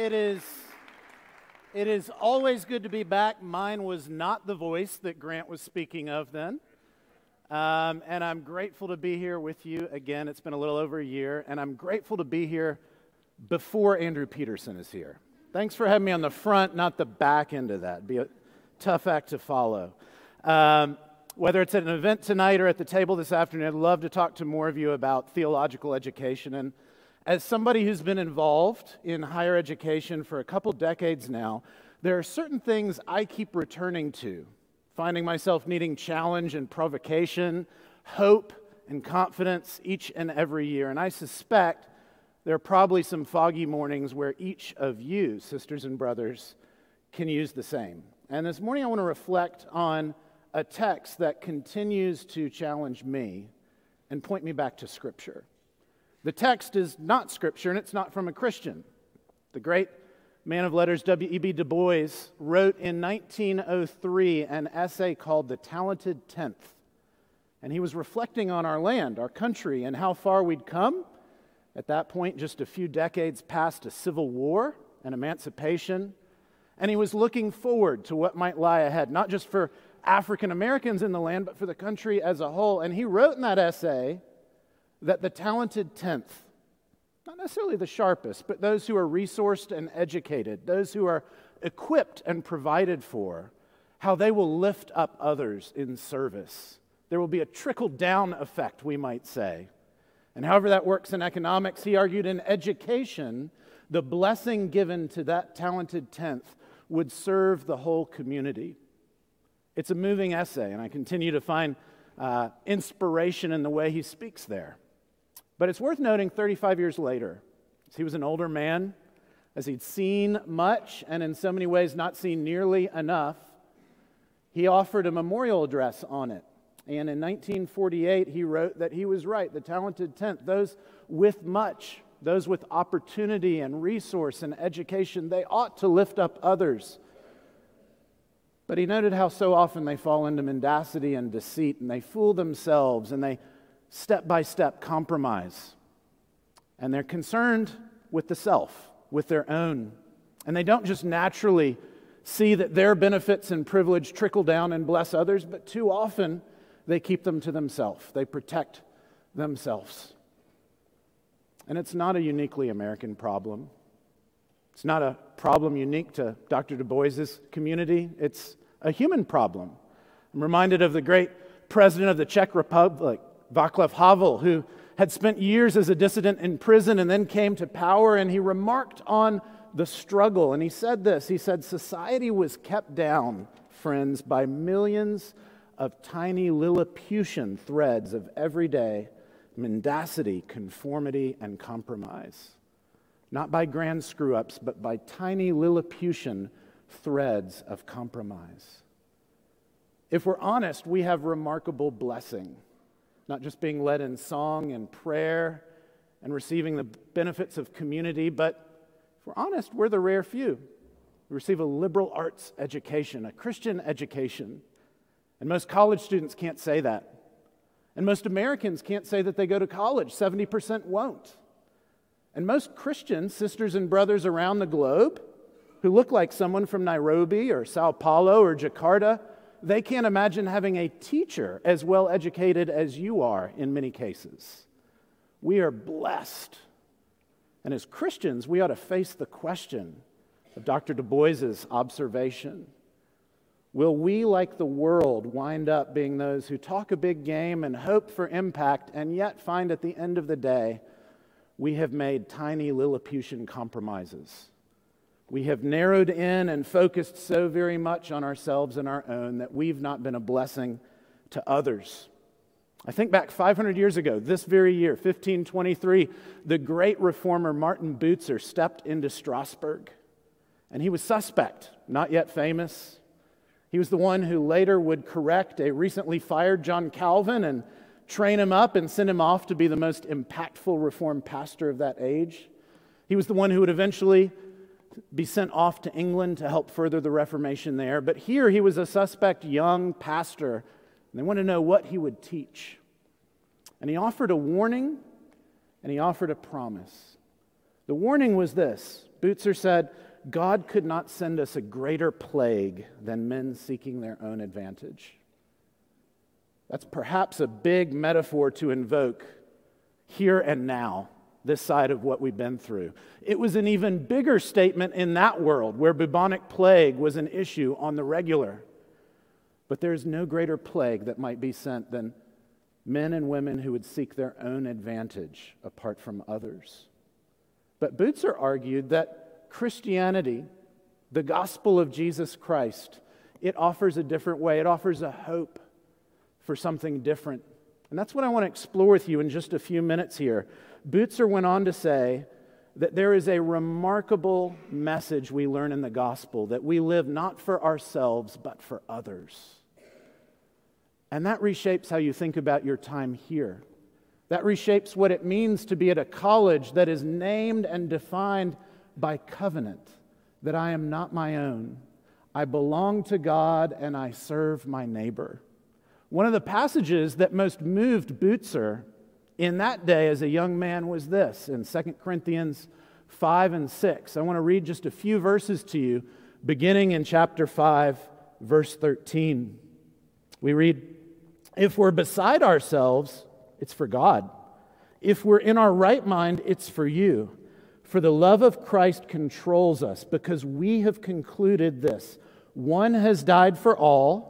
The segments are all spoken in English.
It is. It is always good to be back. Mine was not the voice that Grant was speaking of then. Um, and I'm grateful to be here with you again. It's been a little over a year, and I'm grateful to be here before Andrew Peterson is here. Thanks for having me on the front, not the back end of that. Be a tough act to follow. Um, whether it's at an event tonight or at the table this afternoon, I'd love to talk to more of you about theological education and as somebody who's been involved in higher education for a couple decades now, there are certain things I keep returning to, finding myself needing challenge and provocation, hope and confidence each and every year. And I suspect there are probably some foggy mornings where each of you, sisters and brothers, can use the same. And this morning I want to reflect on a text that continues to challenge me and point me back to Scripture. The text is not scripture and it's not from a Christian. The great man of letters W.E.B. Du Bois wrote in 1903 an essay called The Talented Tenth. And he was reflecting on our land, our country, and how far we'd come. At that point, just a few decades past a civil war and emancipation. And he was looking forward to what might lie ahead, not just for African Americans in the land, but for the country as a whole. And he wrote in that essay that the talented tenth, not necessarily the sharpest, but those who are resourced and educated, those who are equipped and provided for, how they will lift up others in service. There will be a trickle down effect, we might say. And however that works in economics, he argued in education, the blessing given to that talented tenth would serve the whole community. It's a moving essay, and I continue to find uh, inspiration in the way he speaks there. But it's worth noting 35 years later, as he was an older man, as he'd seen much and in so many ways not seen nearly enough, he offered a memorial address on it. And in 1948, he wrote that he was right, the talented tenth, those with much, those with opportunity and resource and education, they ought to lift up others. But he noted how so often they fall into mendacity and deceit, and they fool themselves, and they step by step compromise. And they're concerned with the self, with their own. And they don't just naturally see that their benefits and privilege trickle down and bless others, but too often they keep them to themselves. They protect themselves. And it's not a uniquely American problem. It's not a problem unique to Dr. Du Bois's community. It's a human problem. I'm reminded of the great president of the Czech Republic, Václav Havel, who had spent years as a dissident in prison and then came to power, and he remarked on the struggle. And he said this He said, Society was kept down, friends, by millions of tiny Lilliputian threads of everyday mendacity, conformity, and compromise. Not by grand screw ups, but by tiny Lilliputian threads of compromise. If we're honest, we have remarkable blessing not just being led in song and prayer and receiving the benefits of community, but if we're honest, we're the rare few. We receive a liberal arts education, a Christian education. And most college students can't say that. And most Americans can't say that they go to college. 70% won't. And most Christian sisters and brothers around the globe who look like someone from Nairobi or Sao Paulo or Jakarta they can't imagine having a teacher as well educated as you are in many cases. We are blessed. And as Christians, we ought to face the question of Dr. Du Bois's observation. Will we, like the world, wind up being those who talk a big game and hope for impact, and yet find at the end of the day we have made tiny Lilliputian compromises? We have narrowed in and focused so very much on ourselves and our own that we've not been a blessing to others. I think back 500 years ago, this very year, 1523, the great reformer Martin Bucer stepped into Strasbourg. And he was suspect, not yet famous. He was the one who later would correct a recently fired John Calvin and train him up and send him off to be the most impactful Reformed pastor of that age. He was the one who would eventually be sent off to England to help further the Reformation there. But here he was a suspect young pastor, and they wanted to know what he would teach. And he offered a warning and he offered a promise. The warning was this Bucer said, God could not send us a greater plague than men seeking their own advantage. That's perhaps a big metaphor to invoke here and now, this side of what we've been through. It was an even bigger statement in that world where bubonic plague was an issue on the regular. But there's no greater plague that might be sent than men and women who would seek their own advantage apart from others. But Bucer argued that Christianity, the gospel of Jesus Christ, it offers a different way. It offers a hope for something different. And that's what I want to explore with you in just a few minutes here. Bucer went on to say that there is a remarkable message we learn in the gospel that we live not for ourselves, but for others. And that reshapes how you think about your time here. That reshapes what it means to be at a college that is named and defined by covenant that I am not my own. I belong to God and I serve my neighbor. One of the passages that most moved Bucer in that day as a young man was this in 2 Corinthians 5 and 6. I want to read just a few verses to you, beginning in chapter 5, verse 13. We read, If we're beside ourselves, it's for God. If we're in our right mind, it's for you. For the love of Christ controls us because we have concluded this one has died for all,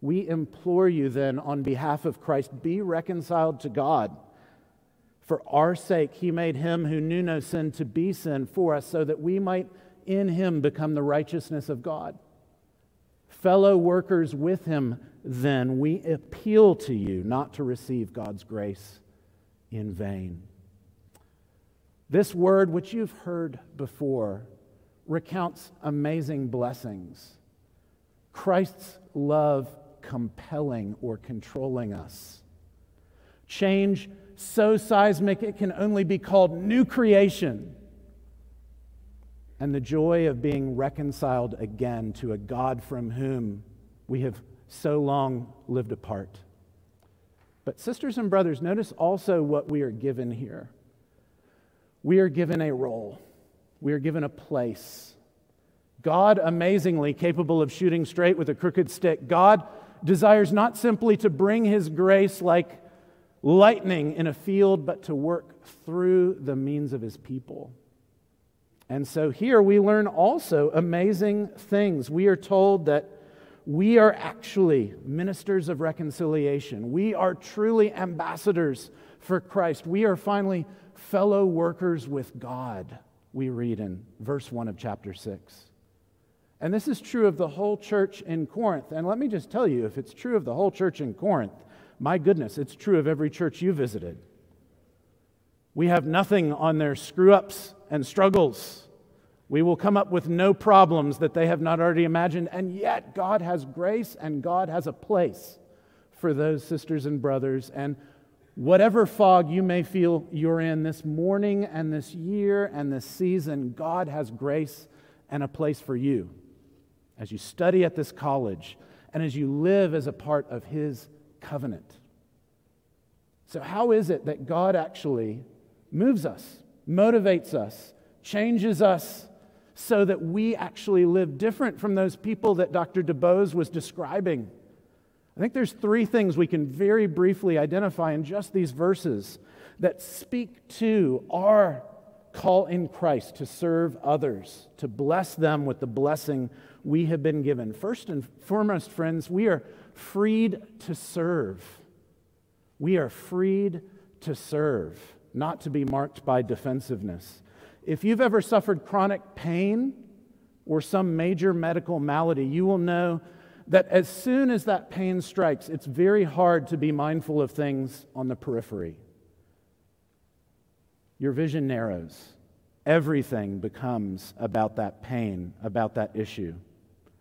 We implore you then, on behalf of Christ, be reconciled to God. For our sake, he made him who knew no sin to be sin for us, so that we might in him become the righteousness of God. Fellow workers with him, then, we appeal to you not to receive God's grace in vain. This word, which you've heard before, recounts amazing blessings. Christ's love compelling or controlling us. Change so seismic it can only be called new creation. And the joy of being reconciled again to a God from whom we have so long lived apart. But, sisters and brothers, notice also what we are given here we are given a role, we are given a place. God, amazingly capable of shooting straight with a crooked stick, God desires not simply to bring his grace like lightning in a field, but to work through the means of his people. And so here we learn also amazing things. We are told that we are actually ministers of reconciliation. We are truly ambassadors for Christ. We are finally fellow workers with God, we read in verse 1 of chapter 6. And this is true of the whole church in Corinth. And let me just tell you if it's true of the whole church in Corinth, my goodness, it's true of every church you visited. We have nothing on their screw ups and struggles. We will come up with no problems that they have not already imagined. And yet, God has grace and God has a place for those sisters and brothers. And Whatever fog you may feel you're in this morning and this year and this season, God has grace and a place for you as you study at this college and as you live as a part of His covenant. So, how is it that God actually moves us, motivates us, changes us so that we actually live different from those people that Dr. Du Bois was describing? I think there's three things we can very briefly identify in just these verses that speak to our call in Christ to serve others, to bless them with the blessing we have been given. First and foremost, friends, we are freed to serve. We are freed to serve, not to be marked by defensiveness. If you've ever suffered chronic pain or some major medical malady, you will know that as soon as that pain strikes, it's very hard to be mindful of things on the periphery. Your vision narrows. Everything becomes about that pain, about that issue,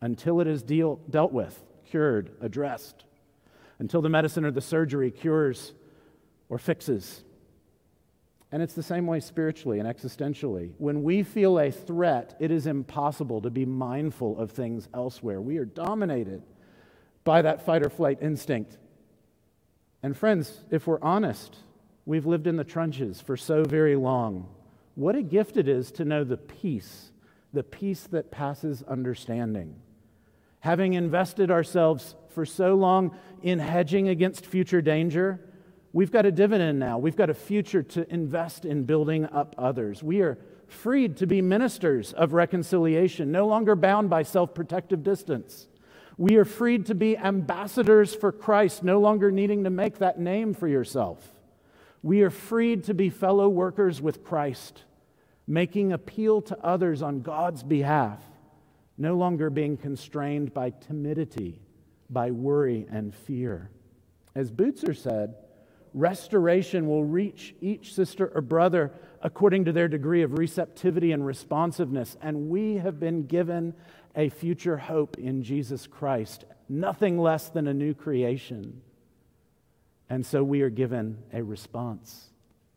until it is deal, dealt with, cured, addressed, until the medicine or the surgery cures or fixes. And it's the same way spiritually and existentially. When we feel a threat, it is impossible to be mindful of things elsewhere. We are dominated by that fight or flight instinct. And friends, if we're honest, we've lived in the trenches for so very long. What a gift it is to know the peace, the peace that passes understanding. Having invested ourselves for so long in hedging against future danger, We've got a dividend now. We've got a future to invest in building up others. We are freed to be ministers of reconciliation, no longer bound by self protective distance. We are freed to be ambassadors for Christ, no longer needing to make that name for yourself. We are freed to be fellow workers with Christ, making appeal to others on God's behalf, no longer being constrained by timidity, by worry and fear. As Bucer said, restoration will reach each sister or brother according to their degree of receptivity and responsiveness. And we have been given a future hope in Jesus Christ, nothing less than a new creation. And so we are given a response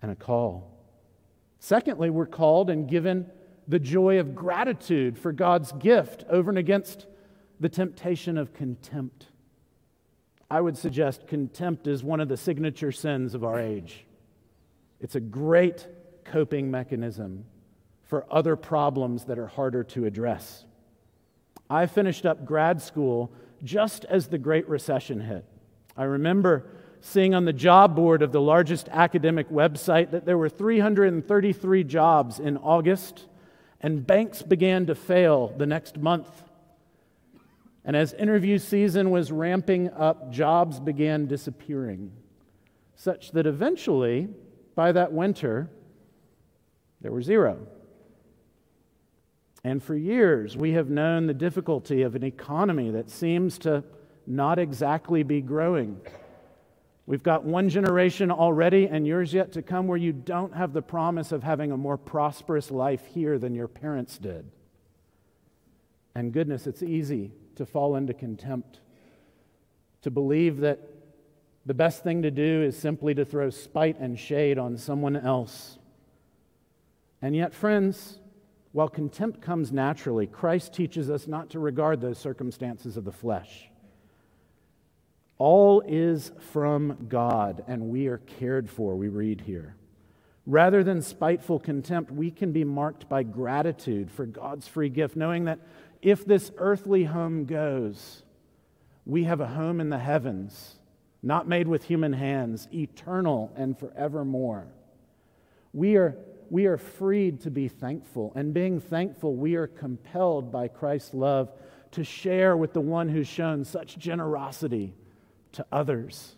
and a call. Secondly, we're called and given the joy of gratitude for God's gift over and against the temptation of contempt. I would suggest contempt is one of the signature sins of our age. It's a great coping mechanism for other problems that are harder to address. I finished up grad school just as the Great Recession hit. I remember seeing on the job board of the largest academic website that there were 333 jobs in August, and banks began to fail the next month. And as interview season was ramping up, jobs began disappearing, such that eventually, by that winter, there were zero. And for years, we have known the difficulty of an economy that seems to not exactly be growing. We've got one generation already, and yours yet to come, where you don't have the promise of having a more prosperous life here than your parents did. And goodness, it's easy to fall into contempt, to believe that the best thing to do is simply to throw spite and shade on someone else. And yet, friends, while contempt comes naturally, Christ teaches us not to regard those circumstances of the flesh. All is from God, and we are cared for, we read here. Rather than spiteful contempt, we can be marked by gratitude for God's free gift, knowing that if this earthly home goes, we have a home in the heavens, not made with human hands, eternal and forevermore. We are, we are freed to be thankful, and being thankful, we are compelled by Christ's love to share with the one who's shown such generosity to others,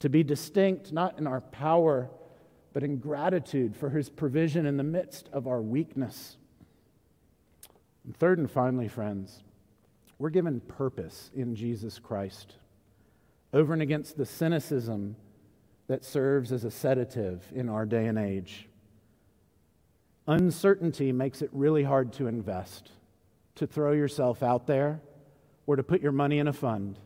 to be distinct not in our power, but in gratitude for his provision in the midst of our weakness. And third and finally, friends, we're given purpose in Jesus Christ over and against the cynicism that serves as a sedative in our day and age. Uncertainty makes it really hard to invest, to throw yourself out there, or to put your money in a fund.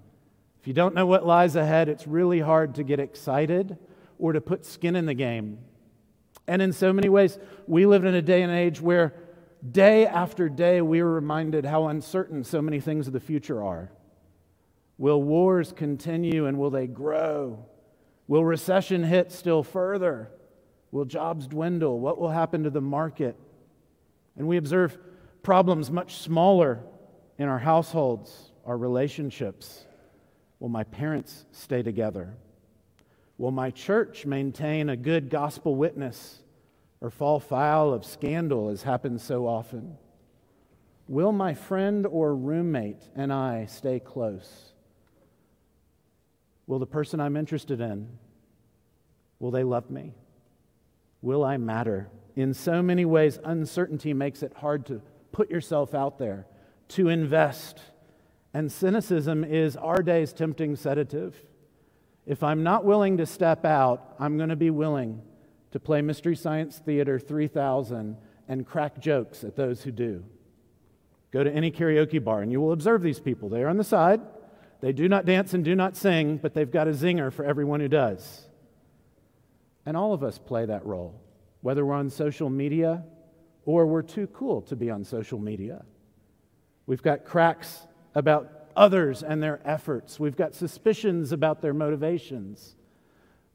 If you don't know what lies ahead, it's really hard to get excited or to put skin in the game. And in so many ways, we live in a day and age where Day after day, we are reminded how uncertain so many things of the future are. Will wars continue and will they grow? Will recession hit still further? Will jobs dwindle? What will happen to the market? And we observe problems much smaller in our households, our relationships. Will my parents stay together? Will my church maintain a good gospel witness or fall foul of scandal, as happens so often? Will my friend or roommate and I stay close? Will the person I'm interested in, will they love me? Will I matter? In so many ways, uncertainty makes it hard to put yourself out there, to invest. And cynicism is our day's tempting sedative. If I'm not willing to step out, I'm going to be willing to play Mystery Science Theater 3000 and crack jokes at those who do. Go to any karaoke bar and you will observe these people. They are on the side. They do not dance and do not sing, but they've got a zinger for everyone who does. And all of us play that role, whether we're on social media or we're too cool to be on social media. We've got cracks about others and their efforts, we've got suspicions about their motivations.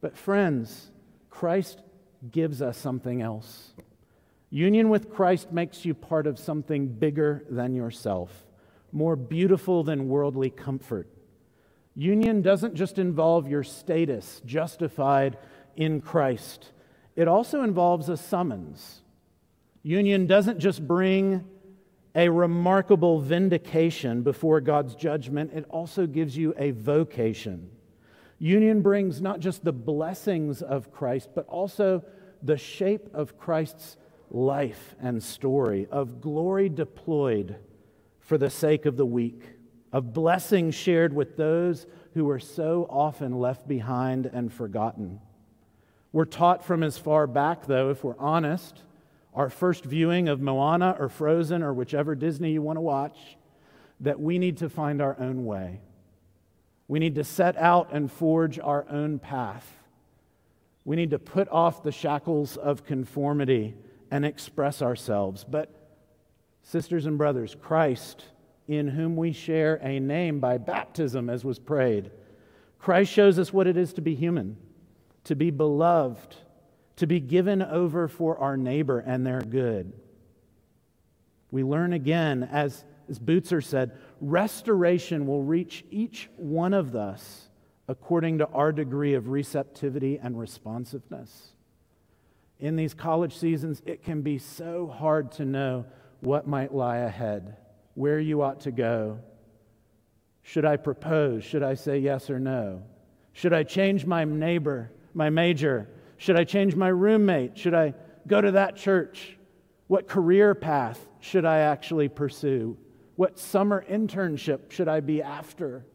But, friends, Christ gives us something else. Union with Christ makes you part of something bigger than yourself, more beautiful than worldly comfort. Union doesn't just involve your status justified in Christ, it also involves a summons. Union doesn't just bring a remarkable vindication before God's judgment, it also gives you a vocation. Union brings not just the blessings of Christ, but also the shape of Christ's life and story, of glory deployed for the sake of the weak, of blessing shared with those who are so often left behind and forgotten. We're taught from as far back, though, if we're honest, our first viewing of Moana or Frozen or whichever Disney you want to watch, that we need to find our own way. We need to set out and forge our own path. We need to put off the shackles of conformity and express ourselves. But, sisters and brothers, Christ, in whom we share a name by baptism, as was prayed, Christ shows us what it is to be human, to be beloved, to be given over for our neighbor and their good. We learn again, as, as Bucer said, restoration will reach each one of us according to our degree of receptivity and responsiveness in these college seasons, it can be so hard to know what might lie ahead, where you ought to go. Should I propose? Should I say yes or no? Should I change my neighbor, my major? Should I change my roommate? Should I go to that church? What career path should I actually pursue? What summer internship should I be after?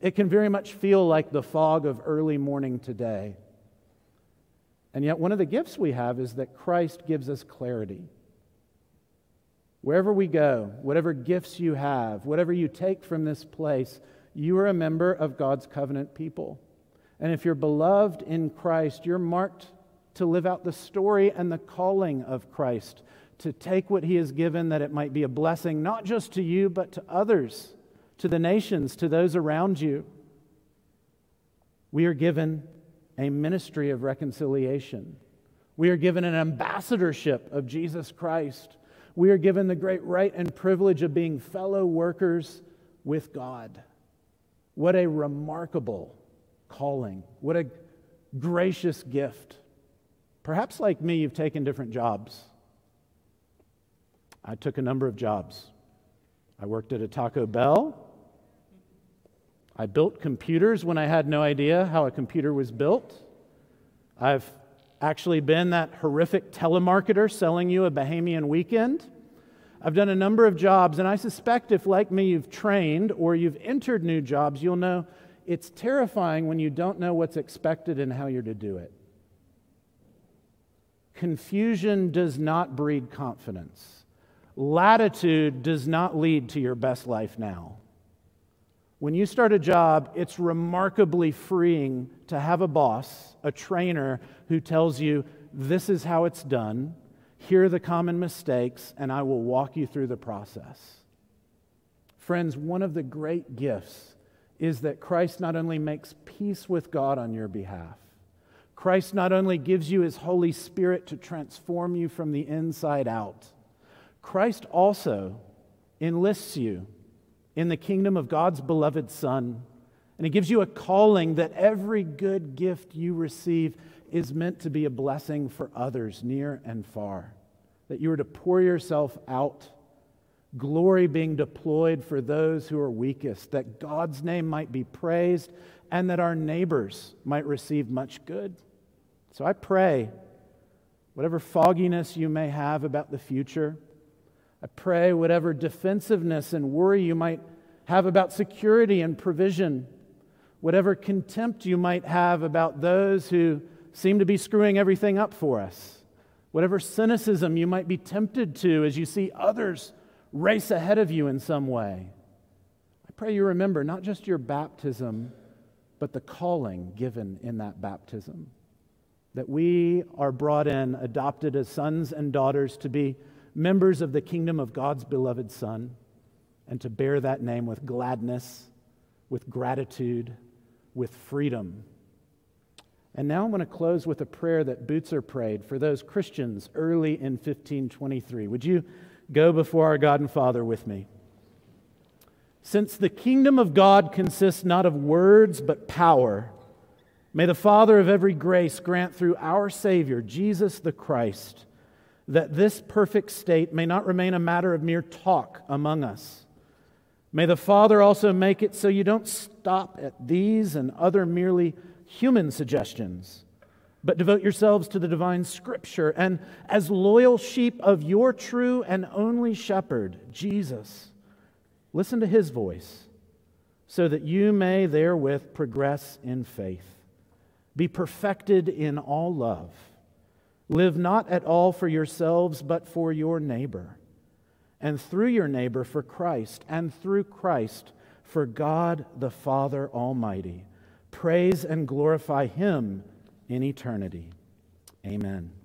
It can very much feel like the fog of early morning today. And yet, one of the gifts we have is that Christ gives us clarity. Wherever we go, whatever gifts you have, whatever you take from this place, you are a member of God's covenant people. And if you're beloved in Christ, you're marked to live out the story and the calling of Christ, to take what He has given that it might be a blessing, not just to you, but to others, to the nations, to those around you. We are given a ministry of reconciliation. We are given an ambassadorship of Jesus Christ. We are given the great right and privilege of being fellow workers with God. What a remarkable calling. What a gracious gift. Perhaps, like me, you've taken different jobs. I took a number of jobs. I worked at a Taco Bell. I built computers when I had no idea how a computer was built. I've actually been that horrific telemarketer selling you a Bahamian weekend. I've done a number of jobs, and I suspect if, like me, you've trained or you've entered new jobs, you'll know it's terrifying when you don't know what's expected and how you're to do it. Confusion does not breed confidence. Latitude does not lead to your best life now. When you start a job, it's remarkably freeing to have a boss, a trainer, who tells you, This is how it's done, here are the common mistakes, and I will walk you through the process. Friends, one of the great gifts is that Christ not only makes peace with God on your behalf, Christ not only gives you his Holy Spirit to transform you from the inside out, Christ also enlists you in the kingdom of God's beloved Son. And He gives you a calling that every good gift you receive is meant to be a blessing for others near and far. That you are to pour yourself out, glory being deployed for those who are weakest, that God's name might be praised and that our neighbors might receive much good. So I pray, whatever fogginess you may have about the future, I pray whatever defensiveness and worry you might have about security and provision, whatever contempt you might have about those who seem to be screwing everything up for us, whatever cynicism you might be tempted to as you see others race ahead of you in some way. I pray you remember not just your baptism but the calling given in that baptism. That we are brought in, adopted as sons and daughters to be members of the kingdom of God's beloved Son, and to bear that name with gladness, with gratitude, with freedom. And now I'm going to close with a prayer that Bucer prayed for those Christians early in 1523. Would you go before our God and Father with me? Since the kingdom of God consists not of words but power, may the Father of every grace grant through our Savior, Jesus the Christ, that this perfect state may not remain a matter of mere talk among us. May the Father also make it so you don't stop at these and other merely human suggestions, but devote yourselves to the divine scripture and as loyal sheep of your true and only shepherd, Jesus Listen to his voice, so that you may therewith progress in faith, be perfected in all love. Live not at all for yourselves, but for your neighbor, and through your neighbor for Christ, and through Christ for God the Father Almighty. Praise and glorify him in eternity. Amen.